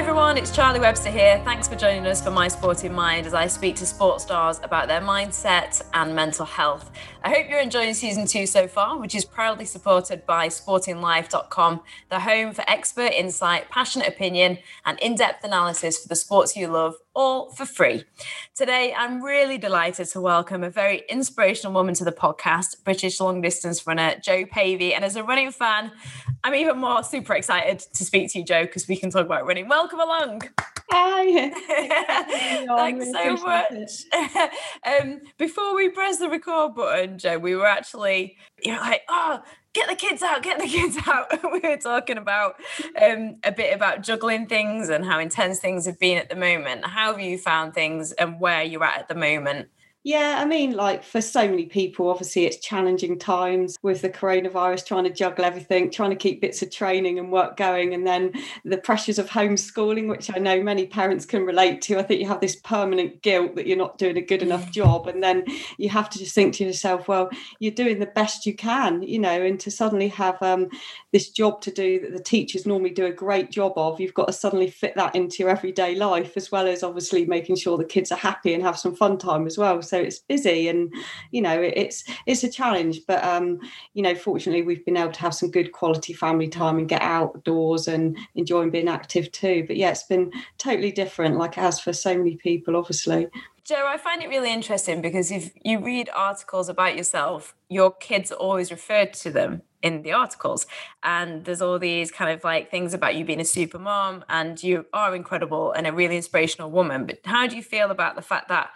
everyone, it's Charlie Webster here. Thanks for joining us for My Sporting Mind as I speak to sports stars about their mindset and mental health. I hope you're enjoying season two so far, which is proudly supported by sportinglife.com, the home for expert insight, passionate opinion, and in depth analysis for the sports you love, all for free. Today, I'm really delighted to welcome a very inspirational woman to the podcast, British long distance runner Jo Pavey. And as a running fan, I'm even more super excited to speak to you, Jo, because we can talk about running. Welcome along. Hi. Thanks so much. um, before we press the record button, Jo, we were actually, you know, like, oh, get the kids out, get the kids out. we were talking about um, a bit about juggling things and how intense things have been at the moment. How have you found things and where you're at at the moment? Yeah, I mean, like for so many people, obviously it's challenging times with the coronavirus, trying to juggle everything, trying to keep bits of training and work going, and then the pressures of homeschooling, which I know many parents can relate to. I think you have this permanent guilt that you're not doing a good enough job. And then you have to just think to yourself, well, you're doing the best you can, you know, and to suddenly have um, this job to do that the teachers normally do a great job of, you've got to suddenly fit that into your everyday life, as well as obviously making sure the kids are happy and have some fun time as well so it's busy and you know it's it's a challenge but um you know fortunately we've been able to have some good quality family time and get outdoors and enjoying being active too but yeah it's been totally different like it has for so many people obviously Jo, I find it really interesting because if you read articles about yourself, your kids always referred to them in the articles. And there's all these kind of like things about you being a super mom and you are incredible and a really inspirational woman. But how do you feel about the fact that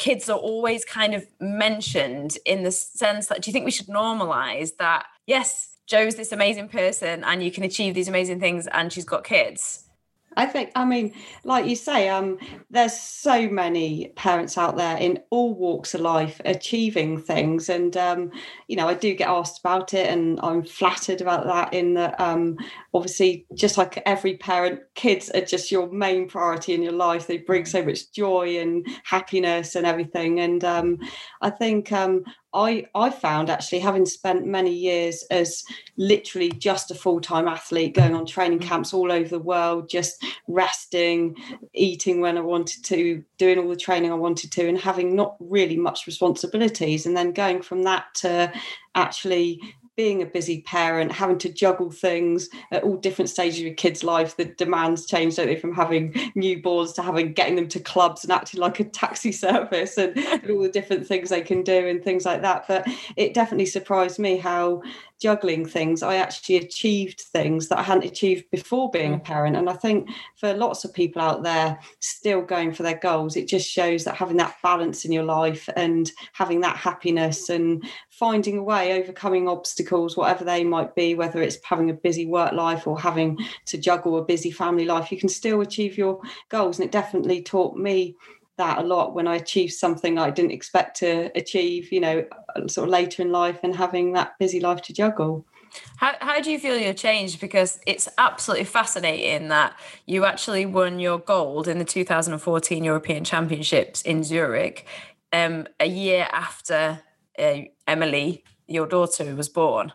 kids are always kind of mentioned in the sense that do you think we should normalize that, yes, jo's this amazing person and you can achieve these amazing things and she's got kids? I think, I mean, like you say, um, there's so many parents out there in all walks of life achieving things, and um, you know, I do get asked about it, and I'm flattered about that. In that, um, obviously, just like every parent, kids are just your main priority in your life. They bring so much joy and happiness and everything, and um, I think um, I I found actually having spent many years as literally just a full time athlete, going on training mm. camps all over the world, just resting, eating when I wanted to, doing all the training I wanted to, and having not really much responsibilities, and then going from that to actually being a busy parent, having to juggle things at all different stages of your kid's life, the demands change, don't they, from having newborns to having getting them to clubs and acting like a taxi service and, and all the different things they can do and things like that. But it definitely surprised me how juggling things, I actually achieved things that I hadn't achieved before being a mm. parent. And I think for lots of people out there still going for their goals, it just shows that having that balance in your life and having that happiness and finding a way, overcoming obstacles, whatever they might be, whether it's having a busy work life or having to juggle a busy family life, you can still achieve your goals. And it definitely taught me that a lot when I achieved something I didn't expect to achieve, you know, sort of later in life and having that busy life to juggle. How, how do you feel you're changed? Because it's absolutely fascinating that you actually won your gold in the 2014 European Championships in Zurich um, a year after uh, Emily, your daughter, was born.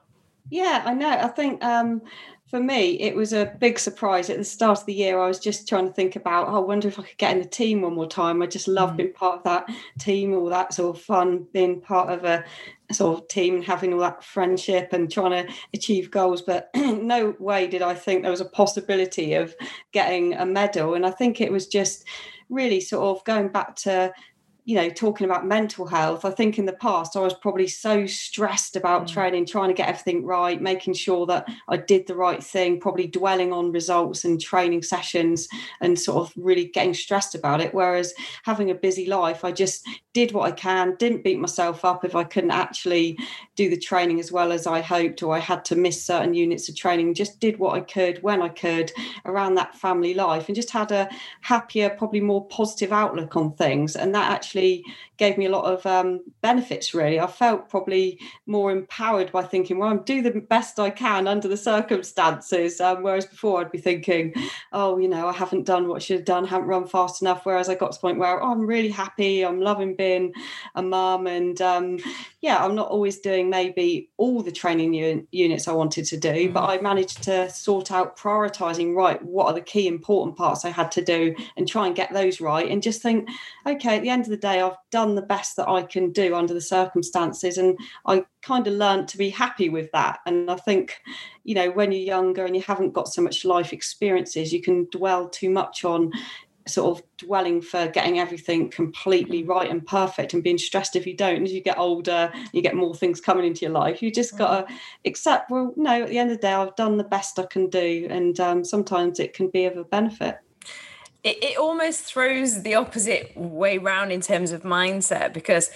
Yeah, I know. I think um, for me, it was a big surprise at the start of the year. I was just trying to think about, oh, I wonder if I could get in the team one more time. I just love mm. being part of that team, all that sort of fun, being part of a sort of team, and having all that friendship and trying to achieve goals. But no way did I think there was a possibility of getting a medal. And I think it was just really sort of going back to you know, talking about mental health, I think in the past I was probably so stressed about mm. training, trying to get everything right, making sure that I did the right thing, probably dwelling on results and training sessions and sort of really getting stressed about it. Whereas having a busy life, I just did what I can, didn't beat myself up if I couldn't actually do the training as well as I hoped, or I had to miss certain units of training, just did what I could when I could around that family life and just had a happier, probably more positive outlook on things. And that actually actually gave me a lot of um, benefits. Really, I felt probably more empowered by thinking, well, I'm do the best I can under the circumstances. Um, whereas before, I'd be thinking, oh, you know, I haven't done what I should have done, haven't run fast enough. Whereas I got to the point where oh, I'm really happy, I'm loving being a mum, and um, yeah, I'm not always doing maybe all the training un- units I wanted to do, mm-hmm. but I managed to sort out prioritizing right what are the key important parts I had to do and try and get those right and just think, okay, at the end of the day, I've done the best that I can do under the circumstances. And I kind of learned to be happy with that. And I think, you know, when you're younger and you haven't got so much life experiences, you can dwell too much on sort of dwelling for getting everything completely right and perfect and being stressed if you don't. As you get older, you get more things coming into your life. You just got to accept, well, no, at the end of the day, I've done the best I can do. And um, sometimes it can be of a benefit. It, it almost throws the opposite way round in terms of mindset because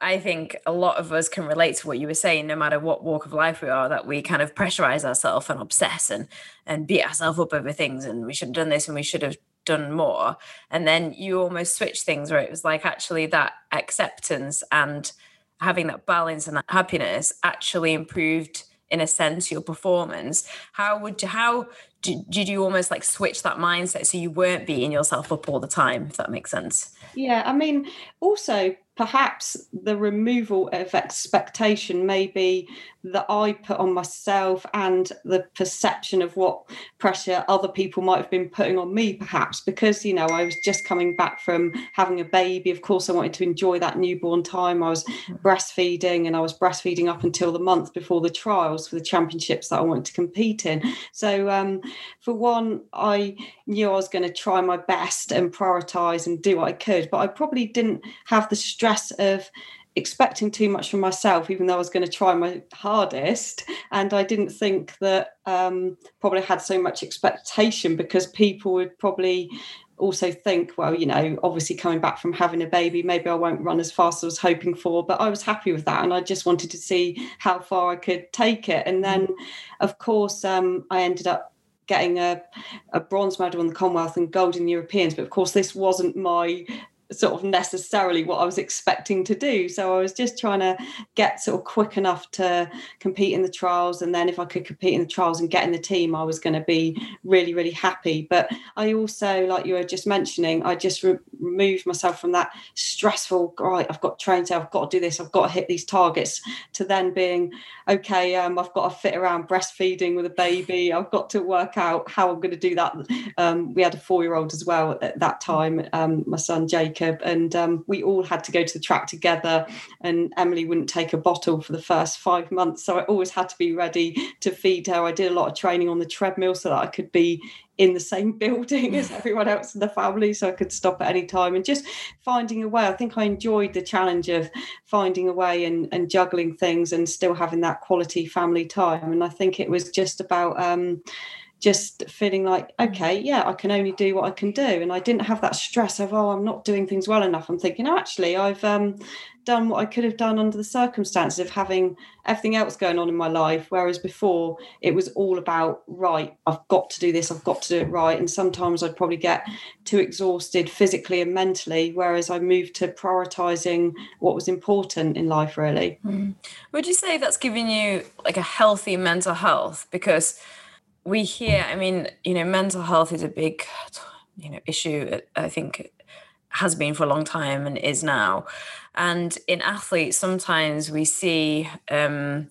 I think a lot of us can relate to what you were saying, no matter what walk of life we are, that we kind of pressurize ourselves and obsess and and beat ourselves up over things and we should have done this and we should have done more. And then you almost switch things where it was like actually that acceptance and having that balance and that happiness actually improved in a sense your performance. How would you how did, did you almost like switch that mindset so you weren't beating yourself up all the time if that makes sense? Yeah i mean also perhaps the removal of expectation maybe that I put on myself and the perception of what pressure other people might have been putting on me, perhaps because you know I was just coming back from having a baby. Of course, I wanted to enjoy that newborn time. I was mm. breastfeeding and I was breastfeeding up until the month before the trials for the championships that I wanted to compete in. So, um, for one, I knew I was going to try my best and prioritize and do what I could, but I probably didn't have the stress of expecting too much from myself, even though I was going to try my hardest. And I didn't think that um, probably had so much expectation because people would probably also think, well, you know, obviously coming back from having a baby, maybe I won't run as fast as I was hoping for, but I was happy with that. And I just wanted to see how far I could take it. And then, of course, um, I ended up getting a, a bronze medal in the Commonwealth and gold in the Europeans. But of course, this wasn't my sort of necessarily what I was expecting to do. So I was just trying to get sort of quick enough to compete in the trials. And then if I could compete in the trials and get in the team, I was going to be really, really happy. But I also, like you were just mentioning, I just re- removed myself from that stressful, right, I've got to train, so I've got to do this, I've got to hit these targets, to then being, okay, um, I've got to fit around breastfeeding with a baby. I've got to work out how I'm going to do that. Um, we had a four year old as well at that time, um, my son Jake Jacob, and um, we all had to go to the track together. And Emily wouldn't take a bottle for the first five months, so I always had to be ready to feed her. I did a lot of training on the treadmill so that I could be in the same building as everyone else in the family, so I could stop at any time. And just finding a way. I think I enjoyed the challenge of finding a way and, and juggling things and still having that quality family time. And I think it was just about. Um, just feeling like okay yeah i can only do what i can do. And i didn't have that stress of oh i'm not doing things well enough. I'm thinking oh, actually i've um, done what i could have done under the circumstances of having everything else going on in my life. Whereas before it was all about right i've got to do this i've got to do it right. And sometimes i'd probably get too exhausted physically and mentally whereas i moved to prioritizing what was important in life really. Mm. would you say that's giving you like a healthy mental health? Because we hear, I mean, you know, mental health is a big, you know, issue. I think has been for a long time and is now. And in athletes, sometimes we see um,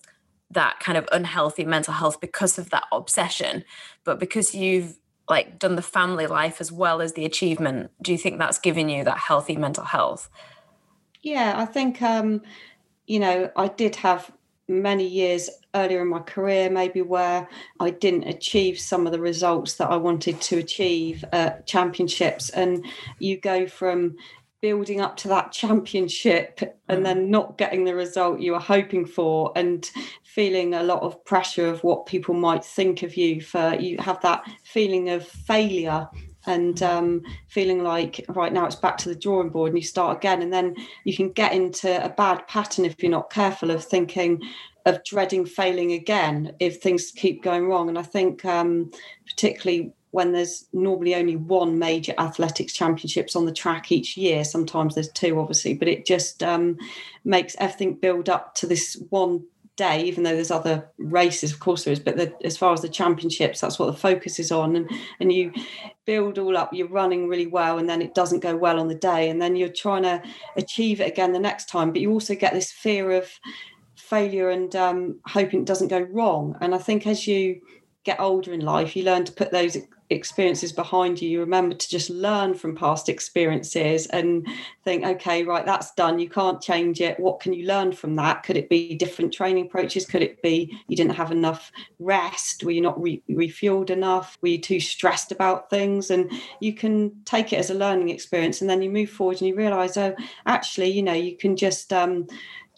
that kind of unhealthy mental health because of that obsession. But because you've like done the family life as well as the achievement, do you think that's given you that healthy mental health? Yeah, I think um, you know, I did have many years earlier in my career, maybe where I didn't achieve some of the results that I wanted to achieve at championships. And you go from building up to that championship and mm. then not getting the result you were hoping for and feeling a lot of pressure of what people might think of you for you have that feeling of failure and um, feeling like right now it's back to the drawing board and you start again and then you can get into a bad pattern if you're not careful of thinking of dreading failing again if things keep going wrong and i think um, particularly when there's normally only one major athletics championships on the track each year. Sometimes there's two, obviously, but it just um, makes everything build up to this one day, even though there's other races, of course there is, but the, as far as the championships, that's what the focus is on. And, and you build all up, you're running really well, and then it doesn't go well on the day. And then you're trying to achieve it again the next time. But you also get this fear of failure and um, hoping it doesn't go wrong. And I think as you get older in life, you learn to put those experiences behind you. You remember to just learn from past experiences and think, okay, right, that's done. You can't change it. What can you learn from that? Could it be different training approaches? Could it be you didn't have enough rest? Were you not re- refueled enough? Were you too stressed about things? And you can take it as a learning experience and then you move forward and you realize, oh, actually, you know, you can just um,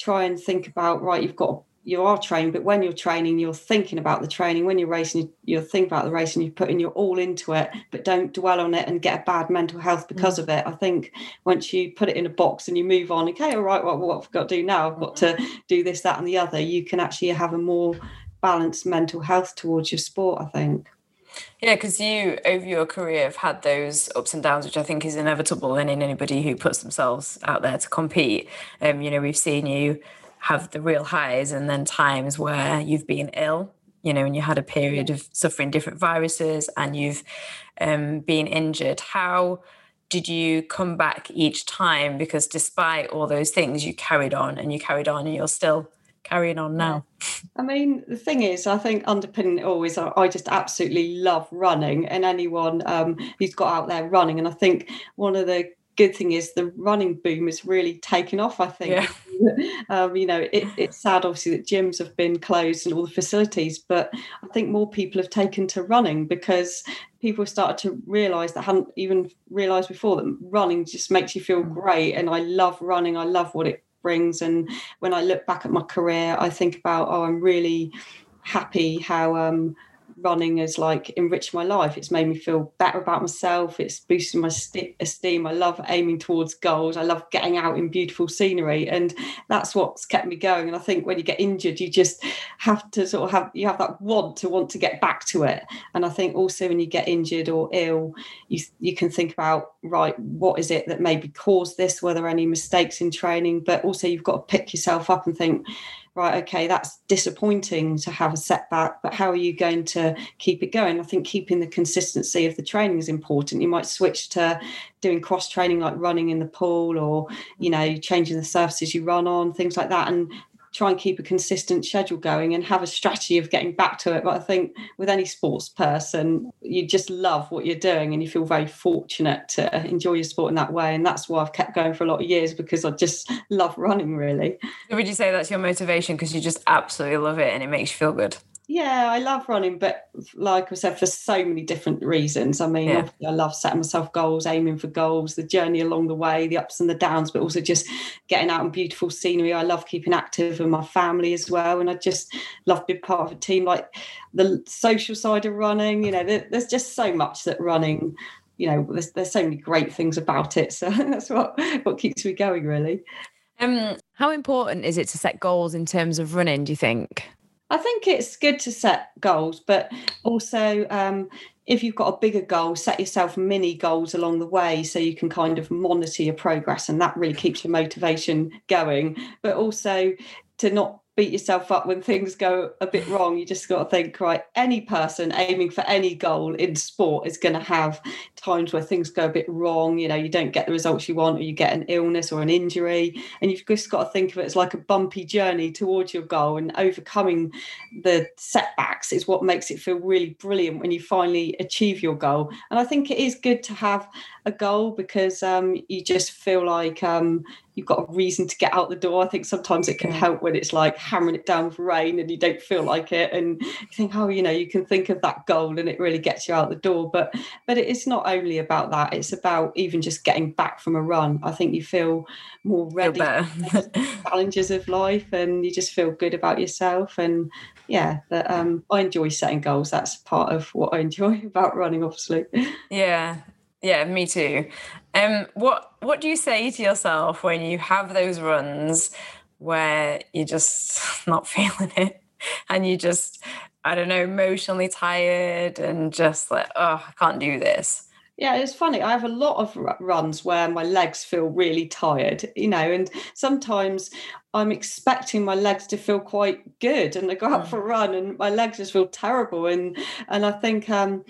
try and think about, right, you've got you are trained, but when you're training, you're thinking about the training. When you're racing, you're thinking about the race and you're putting your all into it, but don't dwell on it and get a bad mental health because mm. of it. I think once you put it in a box and you move on, okay, all right, well, what I've got to do now? I've got to do this, that, and the other. You can actually have a more balanced mental health towards your sport, I think. Yeah, because you, over your career, have had those ups and downs, which I think is inevitable and in anybody who puts themselves out there to compete. Um, you know, we've seen you have the real highs and then times where you've been ill you know and you had a period of suffering different viruses and you've um, been injured. How did you come back each time? Because despite all those things you carried on and you carried on and you're still carrying on now. I mean the thing is i think underpinning it always i just absolutely love running and anyone um, who's got out there running. And i think one of the good thing is the running boom has really taken off. I think, yeah. um, you know, it, it's sad obviously that gyms have been closed and all the facilities, but I think more people have taken to running because people started to realise that hadn't even realised before that running just makes you feel mm. great. And I love running. I love what it brings. And when I look back at my career, I think about, oh, I'm really happy how um, running has like enriched my life. It's made me feel better about myself. It's boosted my st- esteem. I love aiming towards goals. I love getting out in beautiful scenery, and that's what's kept me going. And I think when you get injured, you just have to sort of have you have that want to want to get back to it. And I think also when you get injured or ill, you you can think about right, what is it that maybe caused this? Were there any mistakes in training? But also you've got to pick yourself up and think right, okay, that's disappointing to have a setback, but how are you going to keep it going? I think keeping the consistency of the training is important. You might switch to doing cross training like running in the pool or, you mm. know, changing the surfaces you run on, things like that. And try and keep a consistent schedule going and have a strategy of getting back to it. But I think with any sports person, you just love what you're doing and you feel very fortunate to enjoy your sport in that way. And that's why I've kept going for a lot of years because I just love running really. would you say that's your motivation because you just absolutely love it and it makes you feel good? Yeah, I love running, but like I said, for so many different reasons. I mean, yeah. I love setting myself goals, aiming for goals, the journey along the way, the ups and the downs, but also just getting out in beautiful scenery. I love keeping active with my family as well. And I just love being part of a team, like the social side of running. You know, there, there's just so much that running, you know, there's, there's so many great things about it. So that's what, what keeps me going, really. Um, how important is it to set goals in terms of running, do you think? I think it's good to set goals, but also um, if you've got a bigger goal, set yourself mini goals along the way so you can kind of monitor your progress, and that really keeps your motivation going. But also to not beat yourself up when things go a bit wrong. You just got to think, right, any person aiming for any goal in sport is going to have times where things go a bit wrong. You know, you don't get the results you want, or you get an illness or an injury. And you've just got to think of it as like a bumpy journey towards your goal and overcoming the setbacks is what makes it feel really brilliant when you finally achieve your goal. And I think it is good to have a goal because um, you just feel like um, you've got a reason to get out the door. I think sometimes it can help when it's like hammering it down with rain and you don't feel like it, and you think, oh, you know, you can think of that goal and it really gets you out the door. But but it's not only about that; it's about even just getting back from a run. I think you feel more ready feel challenges of life, and you just feel good about yourself. And yeah, but um, I enjoy setting goals. That's part of what I enjoy about running, obviously. Yeah, yeah, me too. Um, what what do you say to yourself when you have those runs where you're just not feeling it? and you just I don't know, emotionally tired and just like, oh, I can't do this. Yeah, it's funny. I have a lot of runs where my legs feel really tired, you know, and sometimes I'm expecting my legs to feel quite good and I go out mm. for a run and my legs just feel terrible. And and I think um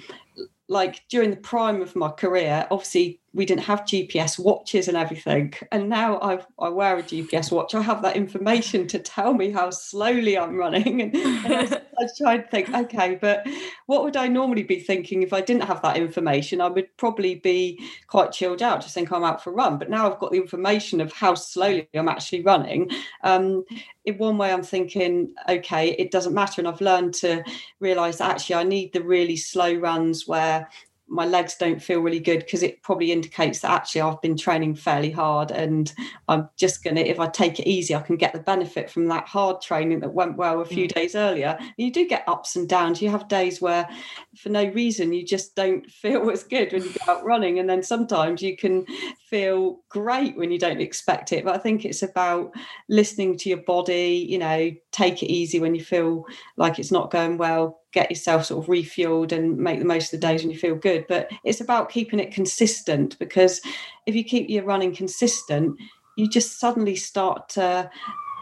like during the prime of my career, obviously we didn't have GPS watches and everything. And now i I wear a GPS watch. I have that information to tell me how slowly I'm running. And, and I, I try to think, okay, but what would I normally be thinking if I didn't have that information? I would probably be quite chilled out, just think I'm out for a run. But now I've got the information of how slowly I'm actually running. Um, in one way, I'm thinking, okay, it doesn't matter. And I've learned to realize that actually I need the really slow runs where my legs don't feel really good because it probably indicates that actually I've been training fairly hard and I'm just going to, if I take it easy, I can get the benefit from that hard training that went well a few mm. days earlier. You do get ups and downs. You have days where, for no reason, you just don't feel as good when you go out running. And then sometimes you can feel great when you don't expect it. But I think it's about listening to your body, you know, take it easy when you feel like it's not going well get yourself sort of refueled and make the most of the days when you feel good. But it's about keeping it consistent because if you keep your running consistent, you just suddenly start to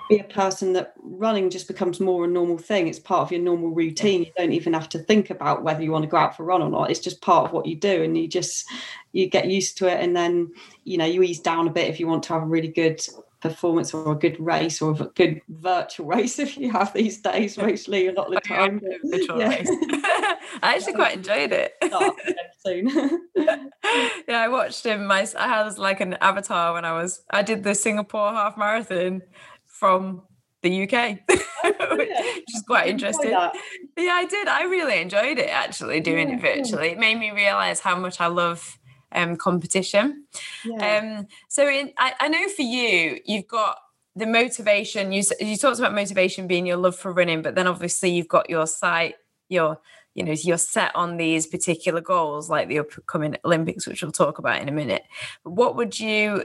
be a person that running just becomes more a normal thing. It's part of your normal routine. You don't even have to think about whether you want to go out for a run or not. It's just part of what you do, and you just you get used to it, and then you know you ease down a bit if you want to have a really good performance or a good race or a good virtual race if you have these days mostly a lot of the oh, time. Virtual yeah. race. I actually quite enjoyed it. Soon. Yeah i watched him. My i had like an avatar when i was i did the singapore half marathon from the uk oh, which is quite interesting. yeah i did. I really enjoyed it actually doing yeah, it virtually. It made me realize how much i love um, competition. Yeah. Um, so in, I, I know for you, you've got the motivation. You you talked about motivation being your love for running, but then obviously you've got your sight, your you know you're set on these particular goals like the upcoming Olympics, which we'll talk about in a minute. But what would you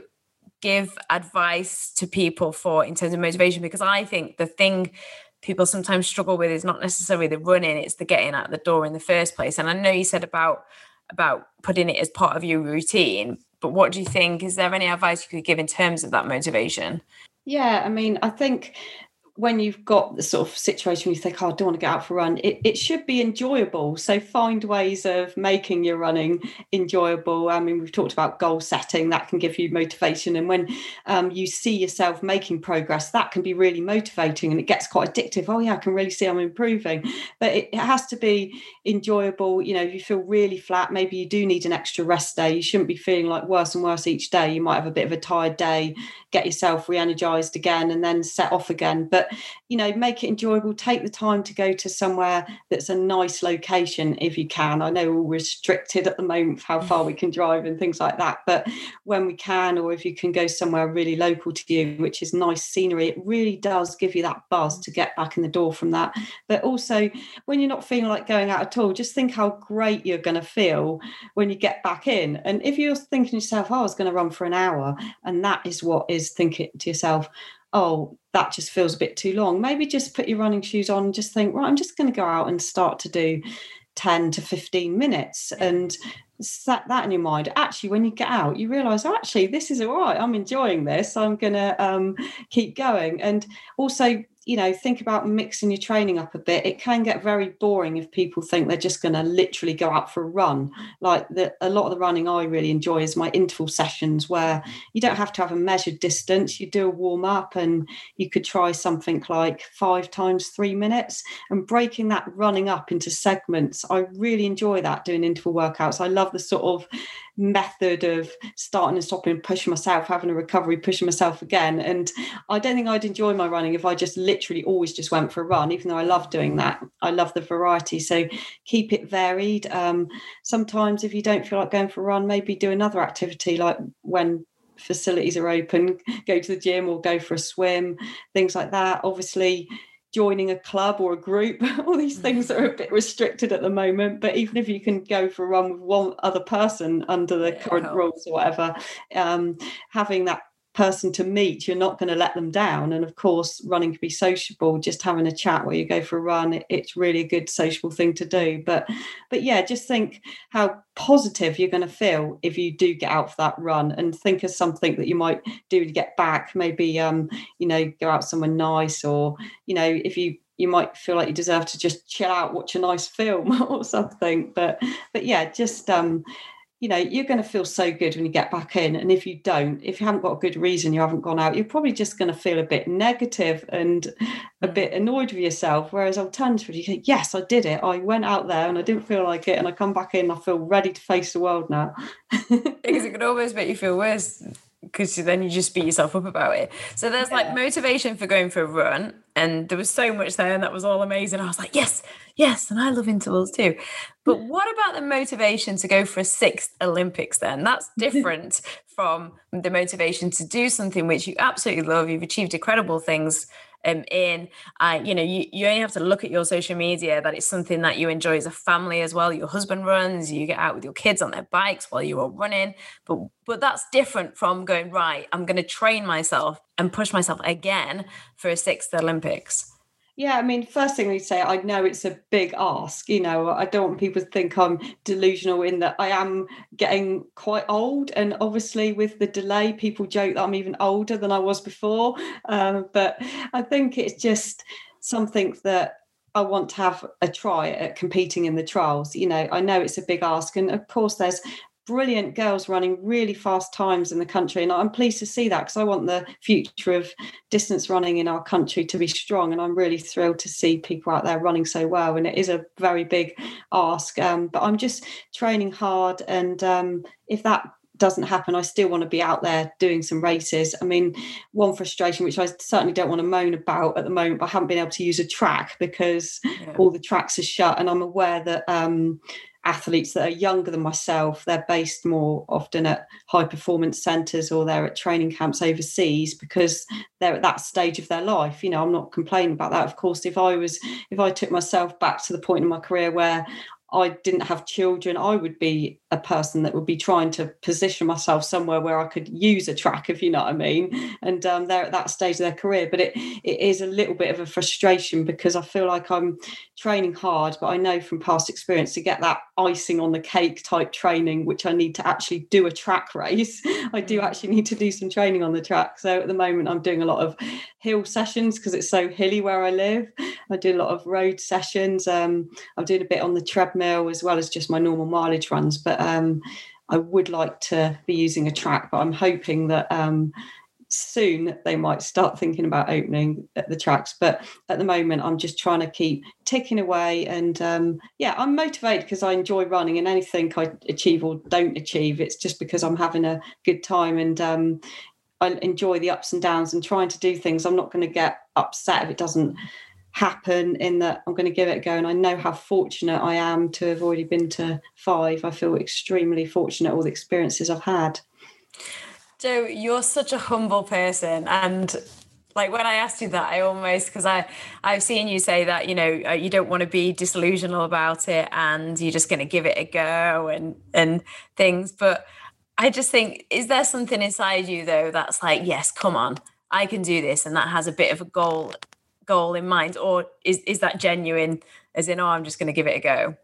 give advice to people for in terms of motivation? Because I think the thing people sometimes struggle with is not necessarily the running; it's the getting out the door in the first place. And I know you said about about putting it as part of your routine. But what do you think? Is there any advice you could give in terms of that motivation? Yeah, I mean, I think when you've got the sort of situation where you think, oh, I don't want to get out for a run, it, it should be enjoyable. So find ways of making your running enjoyable. I mean, we've talked about goal setting, that can give you motivation. And when um, you see yourself making progress, that can be really motivating and it gets quite addictive. Oh, yeah, I can really see I'm improving. But it, it has to be enjoyable. You know, if you feel really flat, maybe you do need an extra rest day. You shouldn't be feeling like worse and worse each day. You might have a bit of a tired day, get yourself re energized again, and then set off again. But but you know make it enjoyable. Take the time to go to somewhere that's a nice location if you can. I know we're restricted at the moment how far we can drive and things like that but when we can or if you can go somewhere really local to you which is nice scenery it really does give you that buzz to get back in the door from that. But also when you're not feeling like going out at all just think how great you're going to feel when you get back in. And if you're thinking to yourself oh, i was going to run for an hour and that is what is thinking to yourself oh, that just feels a bit too long. Maybe just put your running shoes on and just think, right, I'm just going to go out and start to do 10 to 15 minutes and set that in your mind. Actually, when you get out, you realize, oh, actually, this is all right. I'm enjoying this. I'm going to um, keep going. And also, you know think about mixing your training up a bit it can get very boring if people think they're just going to literally go out for a run. Like the, a lot of the running i really enjoy is my interval sessions where you don't have to have a measured distance you do a warm up and you could try something like five times three minutes. And breaking that running up into segments i really enjoy that doing interval workouts. I love the sort of method of starting and stopping, pushing myself, having a recovery, pushing myself again. And I don't think I'd enjoy my running if I just literally always just went for a run, even though I love doing that. I love the variety. So keep it varied. Um, sometimes if you don't feel like going for a run, maybe do another activity like when facilities are open, go to the gym or go for a swim, things like that. Obviously, joining a club or a group, all these things are a bit restricted at the moment. But even if you can go for a run with one other person under the current rules or whatever, um, having that person to meet, you're not going to let them down. And of course, running can be sociable. Just having a chat where you go for a run, it's really a good sociable thing to do. But but yeah, just think how positive you're going to feel if you do get out for that run, and think of something that you might do to get back. Maybe um, you know, go out somewhere nice, or you know, if you you might feel like you deserve to just chill out, watch a nice film or something. But but yeah, just um, you know, you're going to feel so good when you get back in. And if you don't, if you haven't got a good reason, you haven't gone out, you're probably just going to feel a bit negative and a mm. bit annoyed with yourself. Whereas alternatively, you think, yes, I did it. I went out there and I didn't feel like it. And I come back in, I feel ready to face the world now. because it could always make you feel worse because then you just beat yourself up about it. So there's yeah. like motivation for going for a run, and there was so much there, and that was all amazing. I was like, yes, yes, and I love intervals too. But what about the motivation to go for a sixth Olympics then? That's different from the motivation to do something which you absolutely love. You've achieved incredible things um, in. Uh, you know, you, you only have to look at your social media that it's something that you enjoy as a family as well. Your husband runs, you get out with your kids on their bikes while you are running. But but that's different from going, right, I'm going to train myself and push myself again for a sixth Olympics. Yeah, I mean, first thing we say, I know it's a big ask. You know, I don't want people to think I'm delusional in that I am getting quite old. And obviously, with the delay, people joke that I'm even older than I was before. Um, but I think it's just something that I want to have a try at competing in the trials. You know, I know it's a big ask. And of course, there's brilliant girls running really fast times in the country. And I'm pleased to see that because I want the future of distance running in our country to be strong. And I'm really thrilled to see people out there running so well. And it is a very big ask. Um, but I'm just training hard. And um, if that doesn't happen, I still want to be out there doing some races. I mean, one frustration, which I certainly don't want to moan about at the moment, but I haven't been able to use a track because yeah. all the tracks are shut. And I'm aware that um, athletes that are younger than myself they're based more often at high performance centers or they're at training camps overseas because they're at that stage of their life. You know i'm not complaining about that. Of course if i was if i took myself back to the point in my career where I didn't have children, I would be a person that would be trying to position myself somewhere where I could use a track, if you know what I mean. And um, they're at that stage of their career. But it it is a little bit of a frustration because I feel like I'm training hard, but I know from past experience to get that icing on the cake type training, which I need to actually do a track race, I do mm. actually need to do some training on the track. So at the moment, I'm doing a lot of hill sessions because it's so hilly where I live. I do a lot of road sessions. Um, I'm doing a bit on the treadmill as well as just my normal mileage runs. But um, I would like to be using a track, but I'm hoping that um, soon they might start thinking about opening the tracks. But at the moment, I'm just trying to keep ticking away. And um, yeah, I'm motivated because I enjoy running, and anything I achieve or don't achieve, it's just because I'm having a good time. And um, I enjoy the ups and downs and trying to do things. I'm not going to get upset if it doesn't happen in that I'm going to give it a go. And I know how fortunate I am to have already been to five. I feel extremely fortunate all the experiences I've had. Jo, you're such a humble person. And like when I asked you that, I almost because I I've seen you say that you know uh, you don't want to be disillusional about it and you're just going to give it a go and and things. But I just think, is there something inside you though that's like, yes, come on, I can do this, and that has a bit of a goal goal in mind, or is is that genuine? As in, oh, I'm just going to give it a go.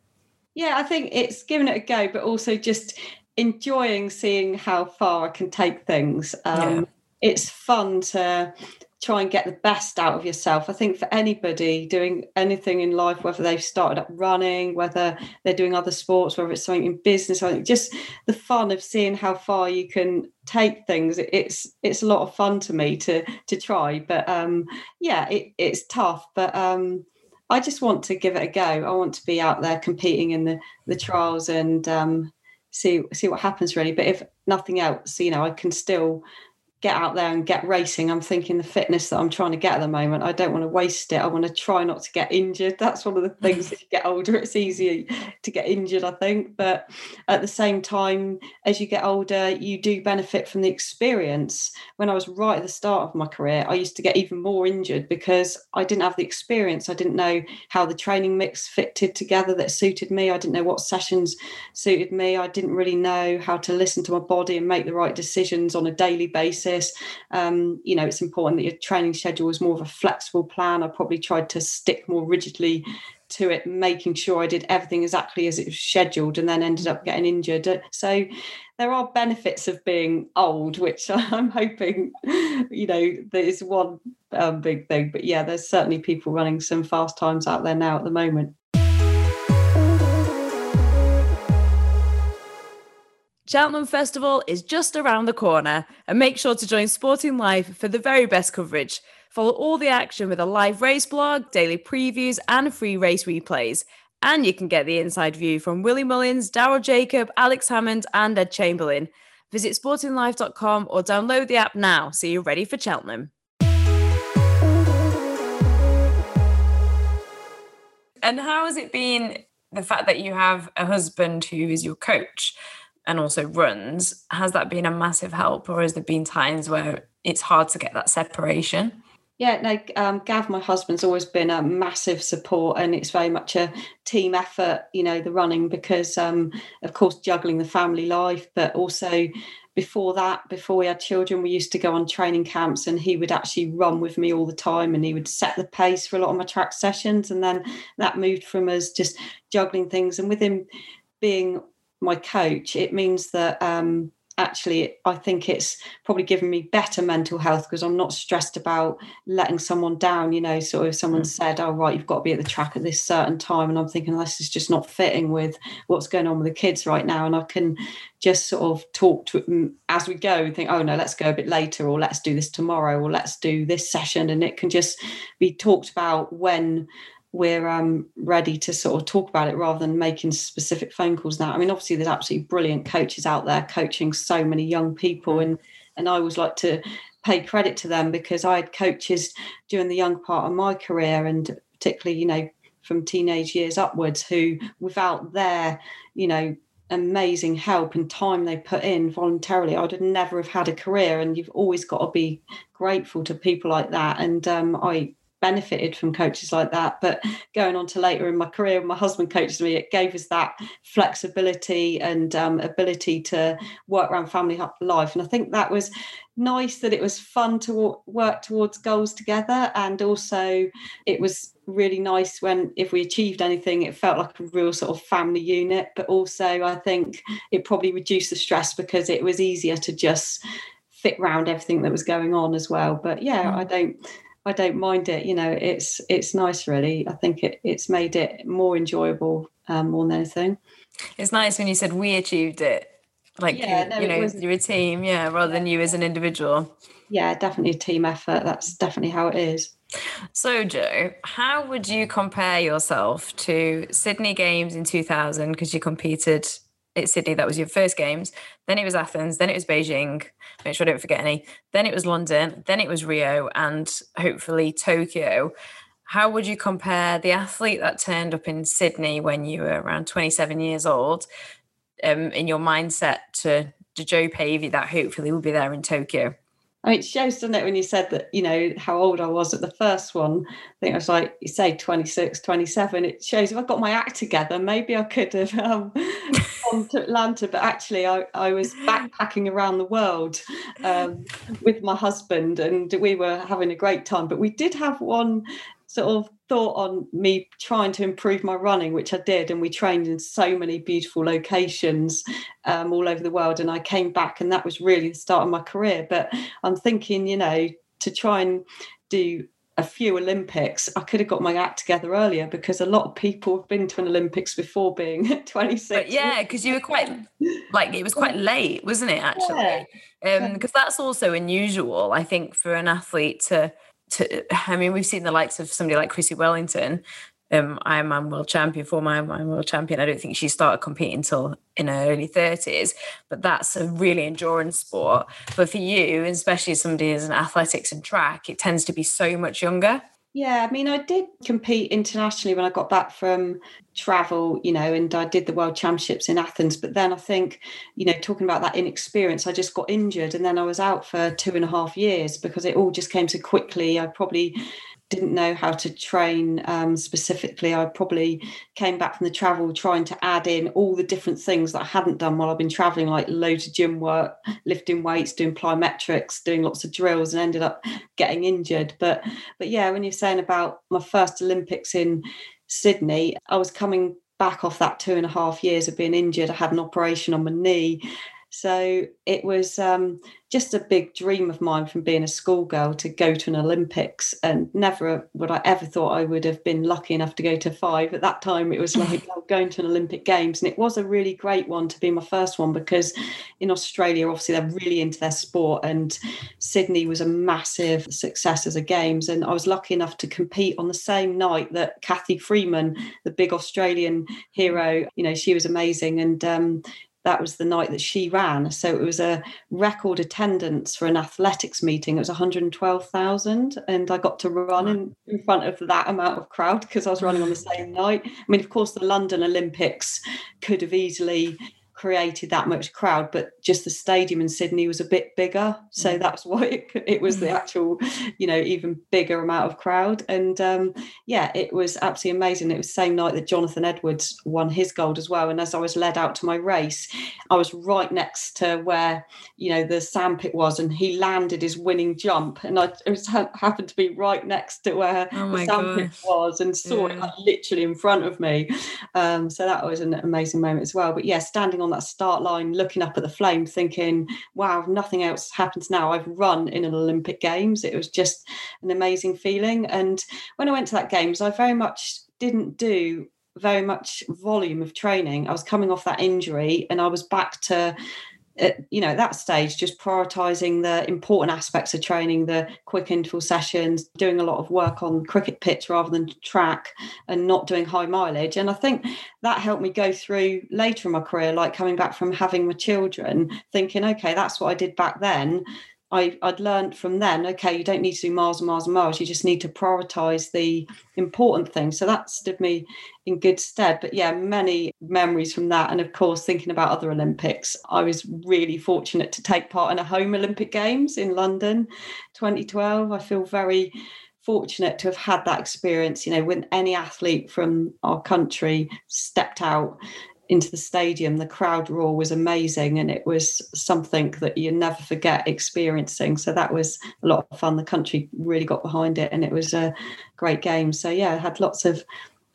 Yeah, I think it's giving it a go, but also just enjoying seeing how far I can take things. Um, yeah. It's fun to try and get the best out of yourself. I think for anybody doing anything in life, whether they've started up running, whether they're doing other sports, whether it's something in business, I think just the fun of seeing how far you can take things. It's it's a lot of fun to me to to try. But um, yeah, it, it's tough. But um, I just want to give it a go. I want to be out there competing in the the trials and um, see see what happens really. But if nothing else, you know, I can still get out there and get racing. I'm thinking the fitness that I'm trying to get at the moment, I don't want to waste it. I want to try not to get injured. That's one of the things as you get older, it's easier to get injured, I think. But at the same time, as you get older, you do benefit from the experience. When I was right at the start of my career, I used to get even more injured because I didn't have the experience. I didn't know how the training mix fitted together that suited me. I didn't know what sessions suited me. I didn't really know how to listen to my body and make the right decisions on a daily basis basis. Um, you know, it's important that your training schedule is more of a flexible plan. I probably tried to stick more rigidly to it, making sure I did everything exactly as it was scheduled, and then ended up getting injured. Uh, so there are benefits of being old, which I'm hoping, you know, there is one um, big thing. But yeah, there's certainly people running some fast times out there now at the moment. Cheltenham Festival is just around the corner, and make sure to join Sporting Life for the very best coverage. Follow all the action with a live race blog, daily previews, and free race replays. And you can get the inside view from Willie Mullins, Daryl Jacob, Alex Hammond, and Ed Chamberlin. Visit sportinglife.com or download the app now so you're ready for Cheltenham. And how has it been the fact that you have a husband who is your coach and also runs? Has that been a massive help, or has there been times where it's hard to get that separation? Yeah, like um, Gav, my husband's always been a massive support, and it's very much a team effort, you know, the running, because um, of course, juggling the family life, but also before that, before we had children, we used to go on training camps, and he would actually run with me all the time, and he would set the pace for a lot of my track sessions. And then that moved from us just juggling things, and with him being my coach, it means that. Um, actually i think it's probably given me better mental health because i'm not stressed about letting someone down you know sort of someone mm. said oh right you've got to be at the track at this certain time and i'm thinking this is just not fitting with what's going on with the kids right now and i can just sort of talk to them as we go and think oh no let's go a bit later or let's do this tomorrow or let's do this session and it can just be talked about when we're um, ready to sort of talk about it rather than making specific phone calls now. I mean, obviously, there's absolutely brilliant coaches out there coaching so many young people, and and I always like to pay credit to them because I had coaches during the young part of my career, and particularly, you know, from teenage years upwards, who without their, you know, amazing help and time they put in voluntarily, I would have never have had a career. And you've always got to be grateful to people like that. And um, I benefited from coaches like that. But going on to later in my career, my husband coached me. It gave us that flexibility and um, ability to work around family life. And I think that was nice that it was fun to work towards goals together. And also, it was really nice when if we achieved anything it felt like a real sort of family unit but also i think it probably reduced the stress because it was easier to just fit around everything that was going on as well but yeah mm. i don't I don't mind it. You know, it's it's nice. Really, I think it it's made it more enjoyable um, more than anything. It's nice when you said we achieved it. Like yeah, you, no, you know, you're a team, yeah, rather than you as an individual. Yeah, definitely a team effort. That's definitely how it is. So, Jo, how would you compare yourself to Sydney Games in 2000? Because you competed at Sydney, that was your first games. Then it was Athens. Then it was Beijing. Make sure I don't forget any. Then it was London. Then it was Rio, and hopefully Tokyo. How would you compare the athlete that turned up in Sydney when you were around 27 years old, um, in your mindset to, to Jo Pavey that hopefully will be there in Tokyo? I mean, it shows, doesn't it, when you said that, you know, how old I was at the first one. I think I was like, you say 26, 27. It shows if I got my act together, maybe I could have um, gone to Atlanta. But actually, I, I was backpacking around the world um, with my husband and we were having a great time. But we did have one sort of thought on me trying to improve my running, which I did, and we trained in so many beautiful locations um, all over the world. And I came back, and that was really the start of my career. But I'm thinking, you know, to try and do a few Olympics, I could have got my act together earlier because a lot of people have been to an Olympics before being 26. But yeah, because you were quite like it was quite late, wasn't it? Actually, because yeah. um, that's also unusual, I think, for an athlete to to I mean, we've seen the likes of somebody like Chrissie Wellington, um, Ironman world champion, former Ironman world champion. I don't think she started competing until in her early 30s, but that's a really endurance sport. But for you, especially as somebody as an athletics and track, it tends to be so much younger. Yeah, I mean, I did compete internationally when I got back from travel, you know, and I did the World Championships in Athens. But then I think, you know, talking about that inexperience, I just got injured and then I was out for two and a half years because it all just came so quickly. I probably didn't know how to train um, specifically. I probably came back from the travel trying to add in all the different things that I hadn't done while I've been traveling, like loads of gym work, lifting weights, doing plyometrics, doing lots of drills, and ended up getting injured. But but yeah, when you're saying about my first Olympics in Sydney, I was coming back off that two and a half years of being injured. I had an operation on my knee. So it was um, just a big dream of mine from being a schoolgirl to go to an Olympics, and never would I ever thought I would have been lucky enough to go to five. At that time, it was like oh, going to an Olympic Games, and it was a really great one to be my first one because in Australia, obviously, they're really into their sport, and Sydney was a massive success as a Games, and I was lucky enough to compete on the same night that Cathy Freeman, the big Australian hero, you know, she was amazing, and um, that was the night that she ran. So it was a record attendance for an athletics meeting. It was 112,000. And I got to run in, in front of that amount of crowd because I was running on the same night. I mean, of course, the London Olympics could have easily created that much crowd, but just the stadium in Sydney was a bit bigger, so mm. that's why it, it was the mm. actual, you know, even bigger amount of crowd. And um, yeah, it was absolutely amazing. It was the same night that Jonathan Edwards won his gold as well. And as I was led out to my race, I was right next to where you know the sandpit was, and he landed his winning jump, and I it was, happened to be right next to where oh the sandpit was, and saw yeah. it like, literally in front of me. Um, so that was an amazing moment as well. But yeah, standing on on that start line, looking up at the flame, thinking, wow, nothing else happens now. I've run in an Olympic Games. It was just an amazing feeling. And when I went to that Games, I very much didn't do very much volume of training. I was coming off that injury and I was back to at, you know at that stage just prioritizing the important aspects of training the quick interval sessions doing a lot of work on cricket pitch rather than track and not doing high mileage. And i think that helped me go through later in my career like coming back from having my children thinking okay that's what i did back then I, would learned from then, okay, you don't need to do miles and miles and miles. You just need to prioritize the important things. So that stood me in good stead. But yeah, many memories from that. And of course, thinking about other Olympics, I was really fortunate to take part in a home Olympic Games in London 2012. I feel very fortunate to have had that experience, you know, when any athlete from our country stepped out into the stadium, the crowd roar was amazing, and it was something that you never forget experiencing. So that was a lot of fun. The country really got behind it, and it was a great game. So yeah, I had lots of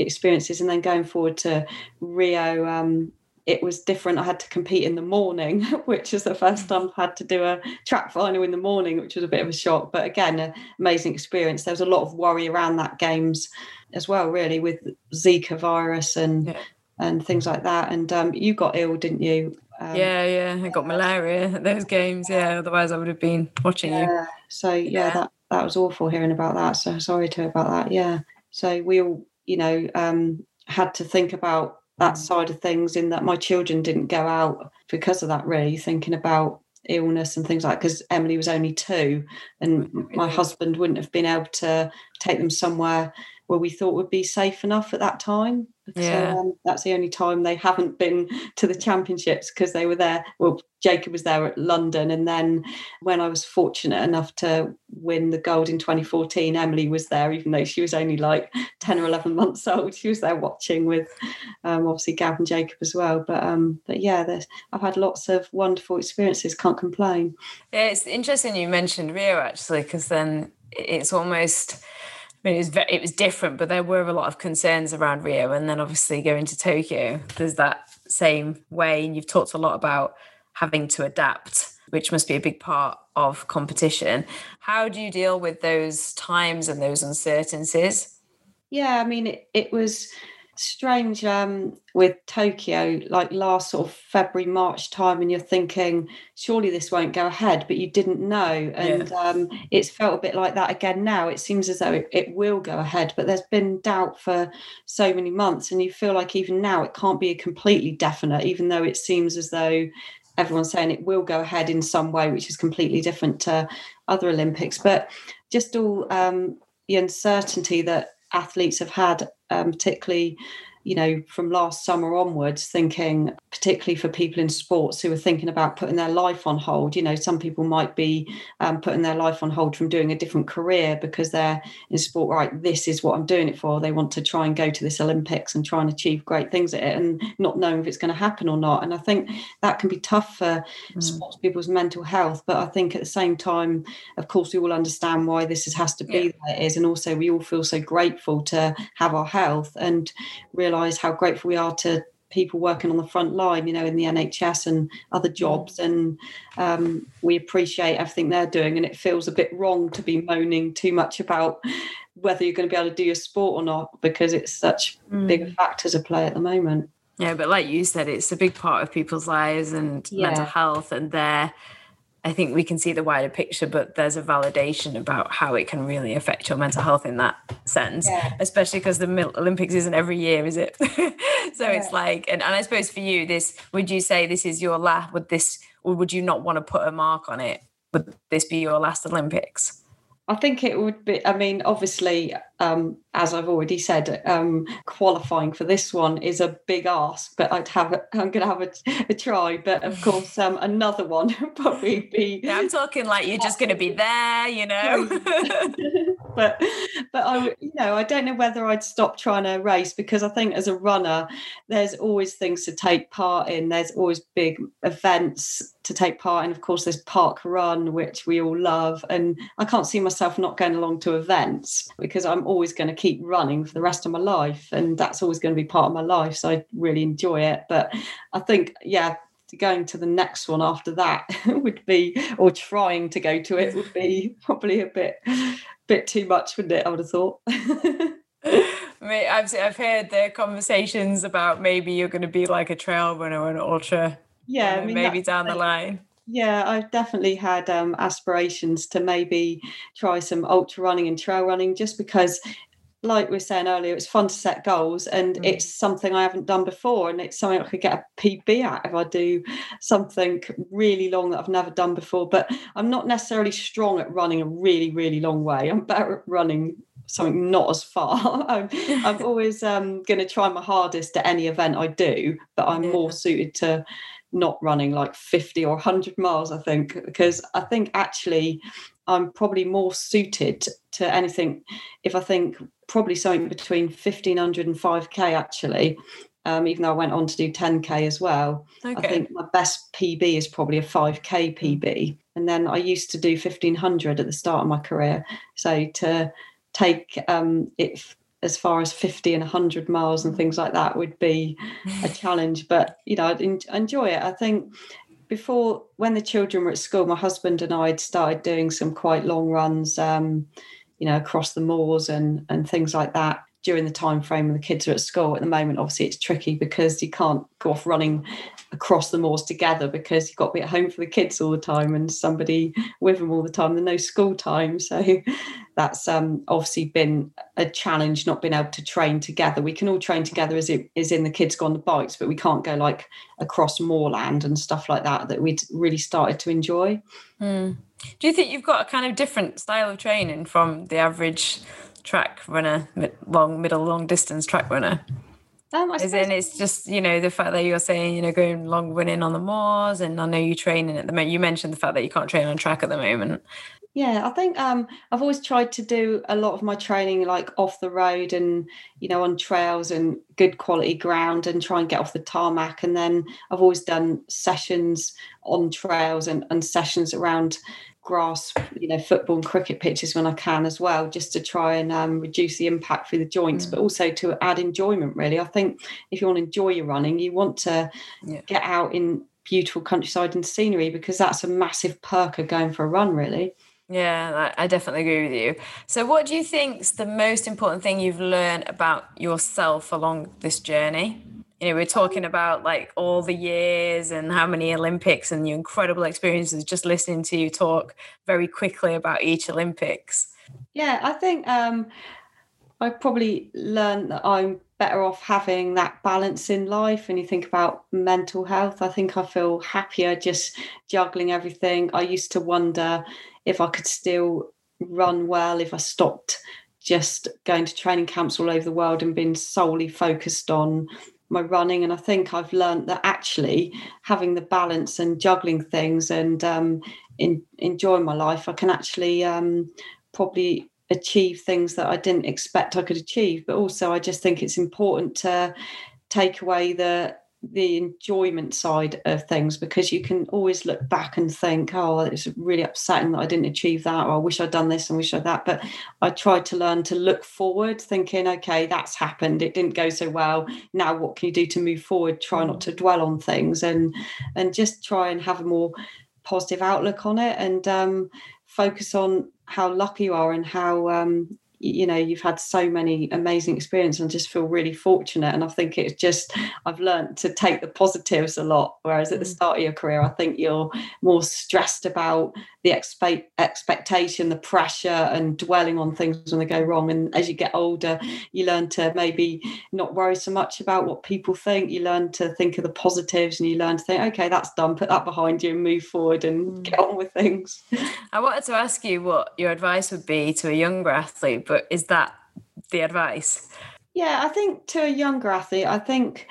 experiences, and then going forward to Rio. Um, it was different. I had to compete in the morning, which is the first time I've had to do a track final in the morning, which was a bit of a shock. But again, an amazing experience. There was a lot of worry around that games as well, really, with Zika virus and yeah and things like that. And um, you got ill, didn't you? Um, yeah, yeah, I got malaria at those games. Yeah, otherwise I would have been watching yeah. you. So yeah, yeah, that that was awful hearing about that. So sorry to about that. Yeah. So we all, you know, um, had to think about that side of things. In that my children didn't go out because of that. Really thinking about illness and things like because Emily was only two, and my husband wouldn't have been able to take them somewhere where we thought would be safe enough at that time. Yeah. So, um, that's the only time they haven't been to the championships because they were there. Well, Jacob was there at London. And then when I was fortunate enough to win the gold in 2014, Emily was there, even though she was only like 10 or 11 months old. She was there watching with um, obviously Gav and Jacob as well. But um, but yeah, I've had lots of wonderful experiences. Can't complain. Yeah, it's interesting you mentioned Rio actually, because then it's almost mean, it was it was different, but there were a lot of concerns around Rio, and then obviously going to Tokyo, there's that same way, and you've talked a lot about having to adapt, which must be a big part of competition. How do you deal with those times and those uncertainties? Yeah, I mean, it, it was strange um, with Tokyo, like last sort of February, March time, and you're thinking, surely this won't go ahead, but you didn't know. And yeah. um, it's felt a bit like that again now. It seems as though it, it, will go ahead, but there's been doubt for so many months. And you feel like even now it can't be a completely definite, even though it seems as though everyone's saying it will go ahead in some way, which is completely different to other Olympics. But just all um, the uncertainty that athletes have had, um, particularly you know, from last summer onwards, thinking, particularly for people in sports who are thinking about putting their life on hold, you know, some people might be um, putting their life on hold from doing a different career because they're in sport, right? This is what I'm doing it for. They want to try and go to this Olympics and try and achieve great things at it and not knowing if it's going to happen or not. And I think that can be tough for mm. sports people's mental health. But I think at the same time, of course, we all understand why this has to be yeah. the way it is. And also, we all feel so grateful to have our health and realize how grateful we are to people working on the front line, you know, in the NHS and other mm. jobs. And um, we appreciate everything they're doing. And it feels a bit wrong to be moaning too much about whether you're going to be able to do your sport or not because it's such mm. big factors at play at the moment. Yeah, but like you said, it's a big part of people's lives and yeah. mental health, and they're I think we can see the wider picture, but there's a validation about how it can really affect your mental health in that sense, yeah. especially because the Olympics isn't every year, is it? so yeah. it's like, and, and I suppose for you, this would you say this is your last? Would this, or would you not want to put a mark on it? Would this be your last Olympics? I think it would be. I mean, obviously, um, as I've already said, um, qualifying for this one is a big ask. But I'd have. I'm going to have a, a, try. But of course, um, another one probably be. Yeah, I'm talking like you're just going to be there, you know. but but I, you know, I don't know whether I'd stop trying to race because I think as a runner, there's always things to take part in. There's always big events to take part in. Of course, there's Park Run, which we all love, and I can't see myself not going along to events because I'm always going to keep running for the rest of my life, and that's always going to be part of my life. So I really enjoy it. But I think, yeah, going to the next one after that would be, or trying to go to it would be probably a bit, bit too much, wouldn't it? I would have thought. I've I've heard the conversations about maybe you're going to be like a trail runner or an ultra yeah, I mean, maybe down the line. Yeah, I've definitely had um, aspirations to maybe try some ultra running and trail running just because like we were saying earlier, it's fun to set goals and mm. it's something I haven't done before. And it's something I could get a PB at if I do something really long that I've never done before. But I'm not necessarily strong at running a really, really long way. I'm better at running something not as far. I'm, I'm always um, going to try my hardest at any event I do, but I'm yeah. more suited to not running like 50 or 100 miles, I think, because I think actually I'm probably more suited to anything if I think probably something between 1500 and 5k actually. Um, even though I went on to do 10k as well. Okay. I think my best PB is probably a 5k PB. And then I used to do 1500 at the start of my career. So to take um, it as far as 50 and 100 miles and things like that would be a challenge. But, you know, I'd enjoy it. I think before, when the children were at school, my husband and I had started doing some quite long runs, um, you know, across the moors and, and things like that during the time frame when the kids are at school. At the moment, obviously, it's tricky because you can't go off running across the moors together because you've got to be at home for the kids all the time and somebody with them all the time. There's no school time, so that's um, obviously been a challenge not being able to train together. We can all train together as it is in the kids go on the bikes, but we can't go like across moorland and stuff like that that we'd really started to enjoy. Mm. Do you think you've got a kind of different style of training from the average track runner, long, middle, long distance track runner? Um, As in, it's just you know the fact that you're saying you know going long running on the moors, and I know you training at the moment. You mentioned the fact that you can't train on track at the moment. Yeah, I think um, I've always tried to do a lot of my training like off the road and you know on trails and good quality ground and try and get off the tarmac. And then I've always done sessions on trails and, and sessions around grass, you know, football and cricket pitches when I can as well, just to try and um, reduce the impact through the joints, mm. but also to add enjoyment. Really, I think if you want to enjoy your running, you want to yeah. get out in beautiful countryside and scenery because that's a massive perk of going for a run. Really. Yeah, I definitely agree with you. So, what do you think is the most important thing you've learned about yourself along this journey? You know, we're talking about like all the years and how many Olympics and your incredible experiences just listening to you talk very quickly about each Olympics. Yeah, I think um, I probably learned that I'm better off having that balance in life. When you think about mental health, I think I feel happier just juggling everything. I used to wonder if I could still run well if I stopped just going to training camps all over the world and being solely focused on my running and i think i've learned that actually having the balance and juggling things and um, in, enjoying my life i can actually um, probably achieve things that i didn't expect i could achieve. But also i just think it's important to take away the the enjoyment side of things because you can always look back and think, oh, it's really upsetting that I didn't achieve that, or I wish I'd done this and wish I'd that. But I tried to learn to look forward, thinking, okay, that's happened. It didn't go so well. Now what can you do to move forward? Try not to dwell on things and and just try and have a more positive outlook on it and um, focus on how lucky you are and how um, you know you've had so many amazing experiences and just feel really fortunate and i think it's just i've learned to take the positives a lot whereas at the mm. start of your career i think you're more stressed about the expect expectation the pressure and dwelling on things when they go wrong and as you get older you learn to maybe not worry so much about what people think you learn to think of the positives and you learn to think okay that's done put that behind you and move forward and mm. get on with things i wanted to ask you what your advice would be to a younger athlete but is that the advice? Yeah, I think to a younger athlete, I think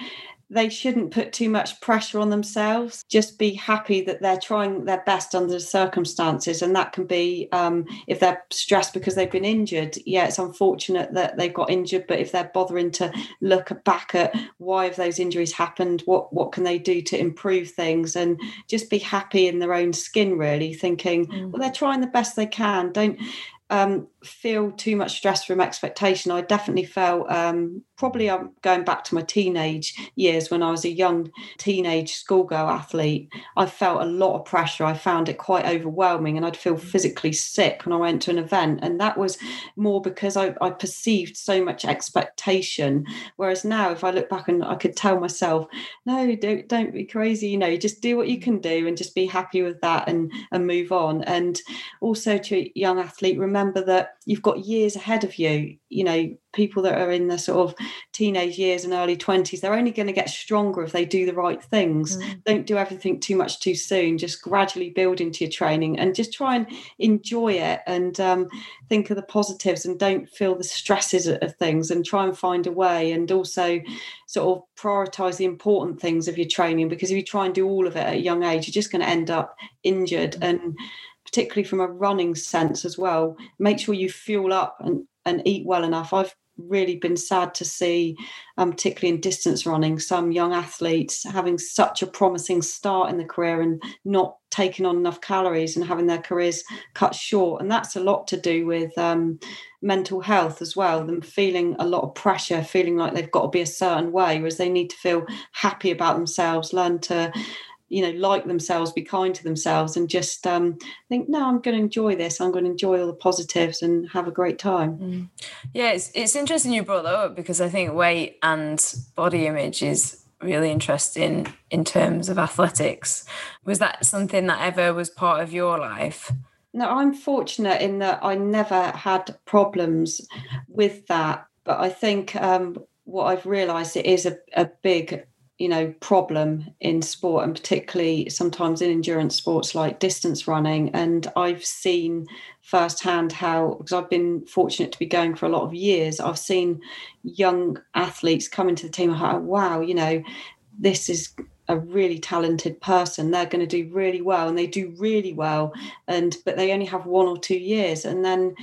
they shouldn't put too much pressure on themselves. Just be happy that they're trying their best under the circumstances. And that can be um, if they're stressed because they've been injured. Yeah, it's unfortunate that they've got injured, but if they're bothering to look back at why have those injuries happened, what what can they do to improve things, and just be happy in their own skin, really, thinking, mm. well, they're trying the best they can. Don't um, feel too much stress from expectation. I definitely felt um, probably I'm going back to my teenage years when I was a young teenage schoolgirl athlete. I felt a lot of pressure. I found it quite overwhelming and I'd feel physically sick when I went to an event. And that was more because I, I perceived so much expectation. Whereas now, if I look back and I could tell myself, no, don't, don't be crazy, you know, just do what you can do and just be happy with that and, and move on. And also to a young athlete, remember that you've got years ahead of you. You know, people that are in the sort of teenage years and early 20s they're only going to get stronger if they do the right things mm. don't do everything too much too soon just gradually build into your training and just try and enjoy it and um, think of the positives and don't feel the stresses of things and try and find a way and also sort of prioritize the important things of your training because if you try and do all of it at a young age you're just going to end up injured mm. and particularly from a running sense as well make sure you fuel up and and eat well enough i've really been sad to see, um, particularly in distance running, some young athletes having such a promising start in the career and not taking on enough calories and having their careers cut short. And that's a lot to do with um, mental health as well, them feeling a lot of pressure, feeling like they've got to be a certain way, whereas they need to feel happy about themselves, learn to you know like themselves be kind to themselves and just um, think no i'm going to enjoy this. I'm going to enjoy all the positives and have a great time. Mm. yeah it's, it's interesting you brought that up because i think weight and body image is really interesting in terms of athletics. Was that something that ever was part of your life? No i'm fortunate in that i never had problems with that but i think um, what i've realized it is a, a big you know problem in sport and particularly sometimes in endurance sports like distance running. And i've seen firsthand how because i've been fortunate to be going for a lot of years i've seen young athletes come into the team and wow you know this is a really talented person. They're going to do really well and they do really well and but they only have one or two years. And then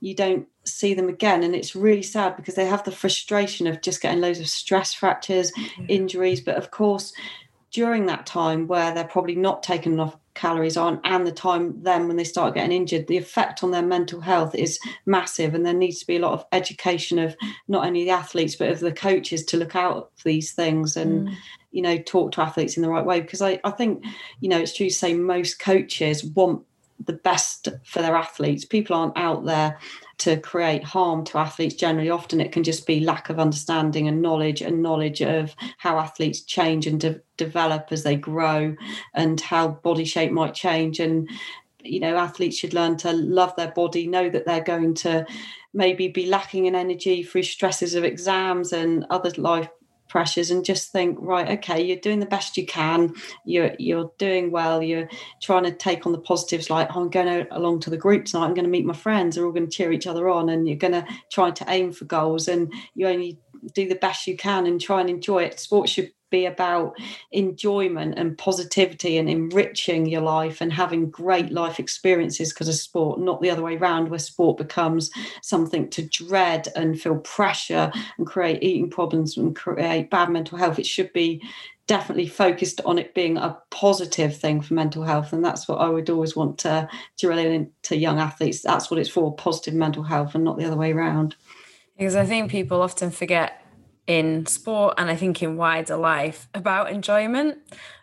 you don't see them again and it's really sad because they have the frustration of just getting loads of stress fractures mm-hmm. injuries but of course during that time where they're probably not taking enough calories on and the time then when they start getting injured the effect on their mental health is massive and there needs to be a lot of education of not only the athletes but of the coaches to look out for these things and mm. you know talk to athletes in the right way because I, I think you know it's true to say most coaches want the best for their athletes people aren't out there to create harm to athletes generally often it can just be lack of understanding and knowledge and knowledge of how athletes change and de- develop as they grow and how body shape might change. And you know athletes should learn to love their body know that they're going to maybe be lacking in energy through stresses of exams and other life pressures and just think right okay you're doing the best you can. You're you're doing well. You're trying to take on the positives like oh, i'm going along to the group tonight. I'm going to meet my friends. They're all going to cheer each other on and you're going to try to aim for goals. And you only do the best you can and try and enjoy it. Sports should be about enjoyment and positivity and enriching your life and having great life experiences because of sport, not the other way around, where sport becomes something to dread and feel pressure and create eating problems and create bad mental health. It should be definitely focused on it being a positive thing for mental health and that's what i would always want to drill into young athletes. That's what it's for positive mental health and not the other way around because i think people often forget in sport and I think in wider life about enjoyment.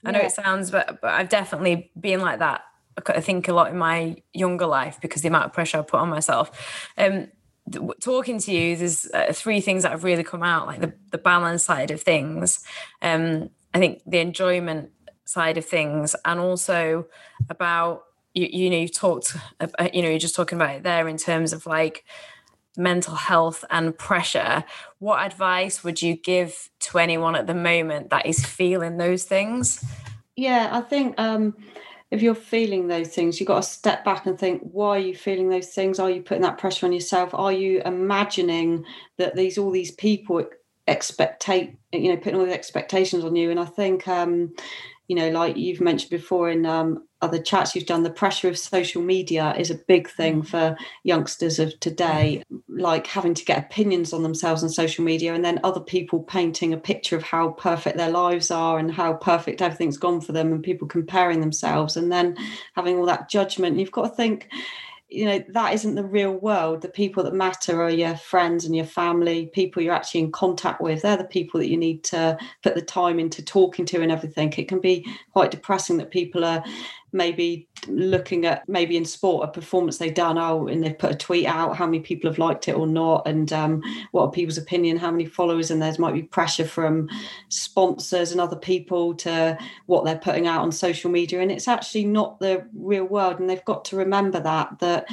I know it sounds, but, but I've definitely been like that. I think a lot in my younger life because the amount of pressure I put on myself. Um, talking to you, there's uh, three things that have really come out, like the, the balance side of things. Um, I think the enjoyment side of things, and also about you, you know, you talked, uh, you know, you're just talking about it there in terms of like mental health and pressure, what advice would you give to anyone at the moment that is feeling those things? Yeah, I think um, if you're feeling those things, you've got to step back and think, why are you feeling those things? Are you putting that pressure on yourself? Are you imagining that these all these people expectate, you know, putting all the expectations on you? And I think um, you know, like you've mentioned before in um, other chats you've done, the pressure of social media is a big thing mm. for youngsters of today, like having to get opinions on themselves on social media and then other people painting a picture of how perfect their lives are and how perfect everything's gone for them and people comparing themselves and then having all that judgment. You've got to think, you know that isn't the real world the people that matter are your friends and your family people you're actually in contact with they're the people that you need to put the time into talking to and everything it can be quite depressing that people are maybe looking at maybe in sport a performance they've done oh and they've put a tweet out how many people have liked it or not and um, what are people's opinion how many followers and there's might be pressure from sponsors and other people to what they're putting out on social media. And it's actually not the real world and they've got to remember that that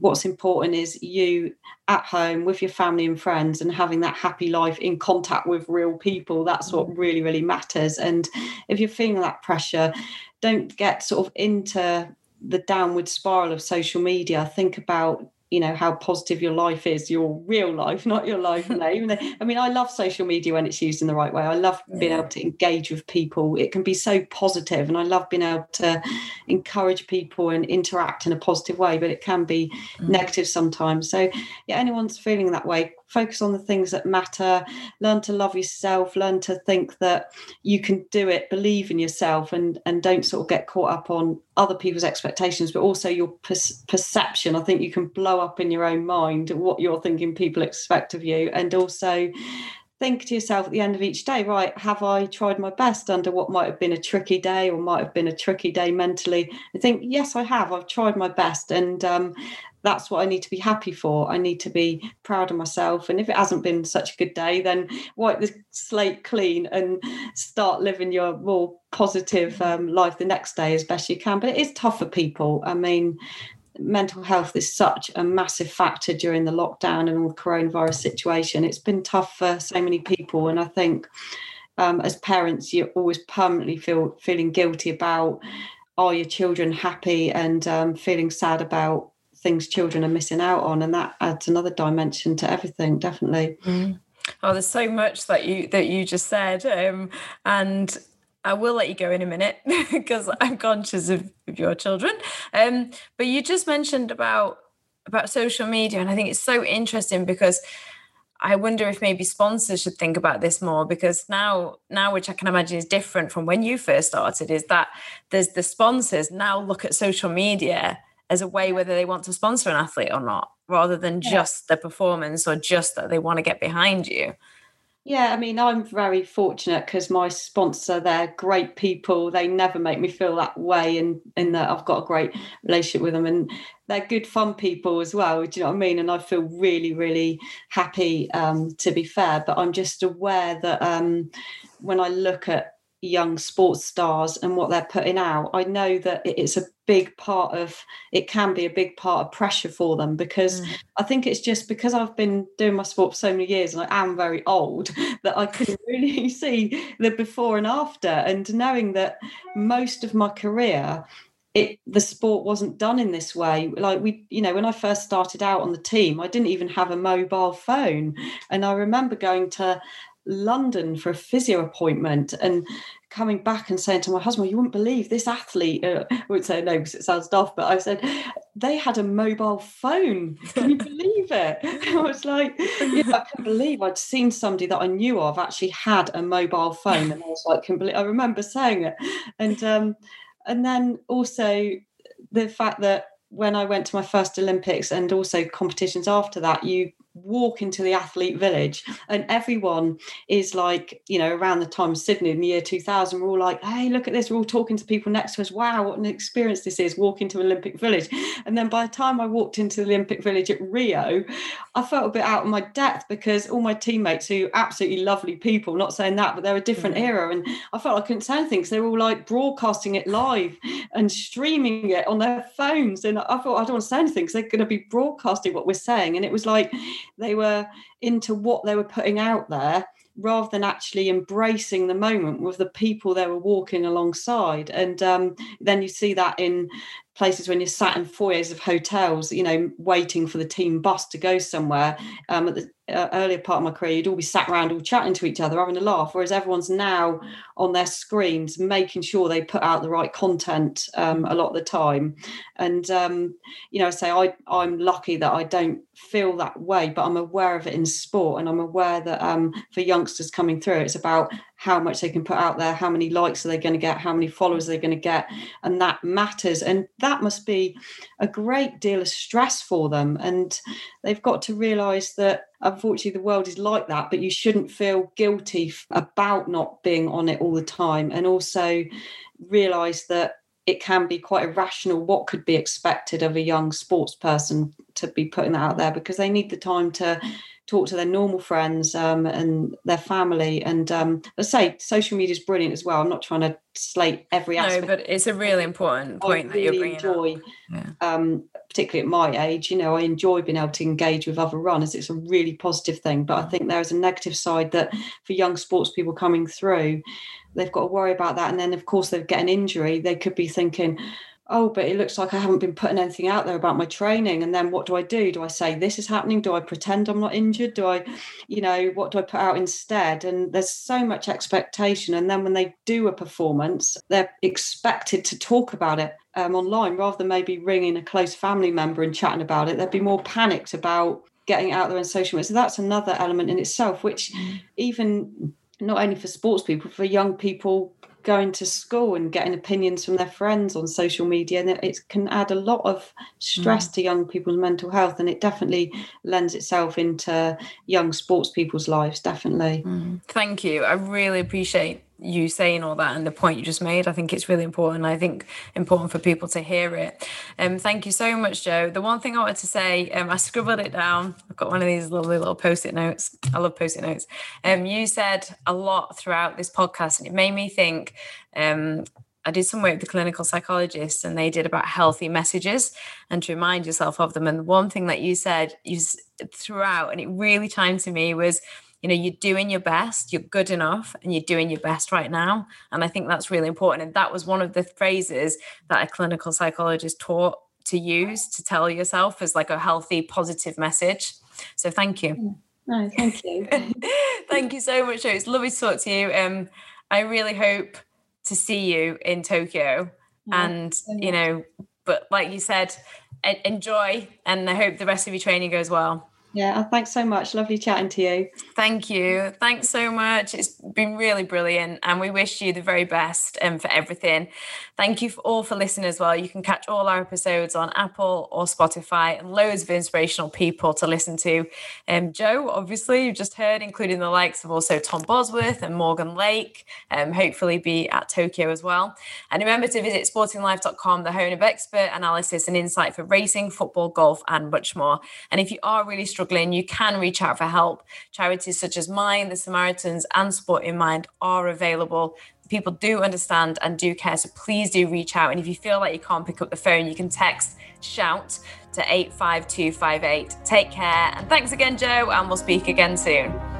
what's important is you at home with your family and friends and having that happy life in contact with real people. That's what mm. really really matters. And if you're feeling that pressure don't get sort of into the downward spiral of social media. Think about you know how positive your life is your real life not your life even i mean i love social media when it's used in the right way. I love being able to engage with people. It can be so positive and i love being able to encourage people and interact in a positive way but it can be mm. negative sometimes. So yeah anyone's feeling that way focus on the things that matter learn to love yourself learn to think that you can do it believe in yourself and and don't sort of get caught up on other people's expectations but also your per- perception i think you can blow up in your own mind what you're thinking people expect of you and also think to yourself at the end of each day, right, have I tried my best under what might have been a tricky day or might have been a tricky day mentally? I think, yes, I have. I've tried my best. And um, that's what I need to be happy for. I need to be proud of myself. And if it hasn't been such a good day, then wipe the slate clean and start living your more positive um, life the next day as best you can. But it is tough for people. I mean, mental health is such a massive factor during the lockdown and all the coronavirus situation. It's been tough for so many people. And I think um, as parents, you always permanently feel feeling guilty about are your children happy and um, feeling sad about things children are missing out on and that adds another dimension to everything definitely mm. oh there's so much that you that you just said um, and I will let you go in a minute because I'm conscious of, of your children. Um, but you just mentioned about about social media, and I think it's so interesting because I wonder if maybe sponsors should think about this more because now, now which I can imagine is different from when you first started, is that there's the sponsors now look at social media as a way whether they want to sponsor an athlete or not, rather than yeah. just the performance or just that they want to get behind you. Yeah, I mean, I'm very fortunate because my sponsor, they're great people. They never make me feel that way, and in that I've got a great relationship with them, and they're good, fun people as well. Do you know what I mean? And I feel really, really happy. Um, to be fair, but I'm just aware that um, when I look at young sports stars and what they're putting out, I know that it's a big part of it can be a big part of pressure for them because mm. I think it's just because I've been doing my sport for so many years and I am very old that I can really see the before and after and knowing that most of my career it the sport wasn't done in this way like we you know when i first started out on the team i didn't even have a mobile phone and i remember going to London for a physio appointment and coming back and saying to my husband, "You wouldn't believe this athlete." Uh, I would say no because it sounds daft, but I said they had a mobile phone. Can you believe it? I was like, yeah, I can't believe I'd seen somebody that I knew of actually had a mobile phone, and I was like, can believe. I remember saying it, and um, and then also the fact that when I went to my first Olympics and also competitions after that, you walk into the athlete village and everyone is like you know around the time of sydney in the year 2000 we're all like hey look at this we're all talking to people next to us wow what an experience this is walking to olympic village and then by the time i walked into the olympic village at rio i felt a bit out of my depth because all my teammates who absolutely lovely people not saying that but they're a different mm-hmm. era and i felt i couldn't say anything because they were all like broadcasting it live and streaming it on their phones and i thought i don't want to say anything because they're going to be broadcasting what we're saying and it was like they were into what they were putting out there rather than actually embracing the moment with the people they were walking alongside. And um, then you see that in places when you're sat in foyers of hotels, you know, waiting for the team bus to go somewhere. Um, at the uh, earlier part of my career, you'd all be sat around all chatting to each other, having a laugh, whereas everyone's now on their screens, making sure they put out the right content um, a lot of the time. And um, you know, I say I I'm lucky that I don't feel that way, but I'm aware of it in sport, and I'm aware that um, for youngsters coming through, it's about how much they can put out there, how many likes are they going to get, how many followers are they going to get, and that matters. And that must be a great deal of stress for them. And they've got to realise that unfortunately the world is like that, but you shouldn't feel guilty about not being on it all the time. And also realise that it can be quite irrational what could be expected of a young sports person to be putting that out there because they need the time to talk to their normal friends um, and their family. And um, let's say social media is brilliant as well. I'm not trying to slate every aspect. No, but it's a really important point I that really you're bringing enjoy, up. Yeah. Um, particularly at my age, you know, I enjoy being able to engage with other runners. It's a really positive thing. But I think there is a negative side that for young sports people coming through, they've got to worry about that. And then, of course, they get an injury. They could be thinking, oh, but it looks like I haven't been putting anything out there about my training. And then what do I do? Do I say this is happening? Do I pretend I'm not injured? Do I, you know, what do I put out instead? And there's so much expectation. And then when they do a performance, they're expected to talk about it um, online rather than maybe ringing a close family member and chatting about it. They'd be more panicked about getting out there in social media. So that's another element in itself, which mm. even not only for sports people, for young people going to school and getting opinions from their friends on social media and it can add a lot of stress mm. to young people's mental health and it definitely lends itself into young sports people's lives definitely mm. thank you i really appreciate you saying all that and the point you just made. I think it's really important. I think important for people to hear it. Um, thank you so much, Jo. The one thing I wanted to say, um, I scribbled it down. I've got one of these lovely little post-it notes. I love post-it notes. Um, you said a lot throughout this podcast, and it made me think. Um, I did some work with the clinical psychologists, and they did about healthy messages and to remind yourself of them. And one thing that you said you throughout, and it really chimed to me was you know you're doing your best you're good enough and you're doing your best right now. And i think that's really important. And that was one of the phrases that a clinical psychologist taught to use to tell yourself as like a healthy positive message. So thank you. Mm. no thank you. Thank you so much it's lovely to talk to you. Um i really hope to see you in tokyo. Yeah, and you know but like you said enjoy and i hope the rest of your training goes well yeah, thanks so much. Lovely chatting to you. Thank you. Thanks so much. It's been really brilliant, and we wish you the very best um, for everything. Thank you for all for listening as well. You can catch all our episodes on Apple or Spotify, and loads of inspirational people to listen to. Um, Jo, obviously, you've just heard, including the likes of also Tom Bosworth and Morgan Lake. Um, hopefully, be at Tokyo as well. And remember to visit sportinglife.com, the home of expert analysis and insight for racing, football, golf, and much more. And if you are really struggling struggling, you can reach out for help. Charities such as Mind, the Samaritans, and Sport in Mind are available. People do understand and do care, so please do reach out. And if you feel like you can't pick up the phone, you can text shout to 85258. Take care, and thanks again, Jo, and we'll speak again soon.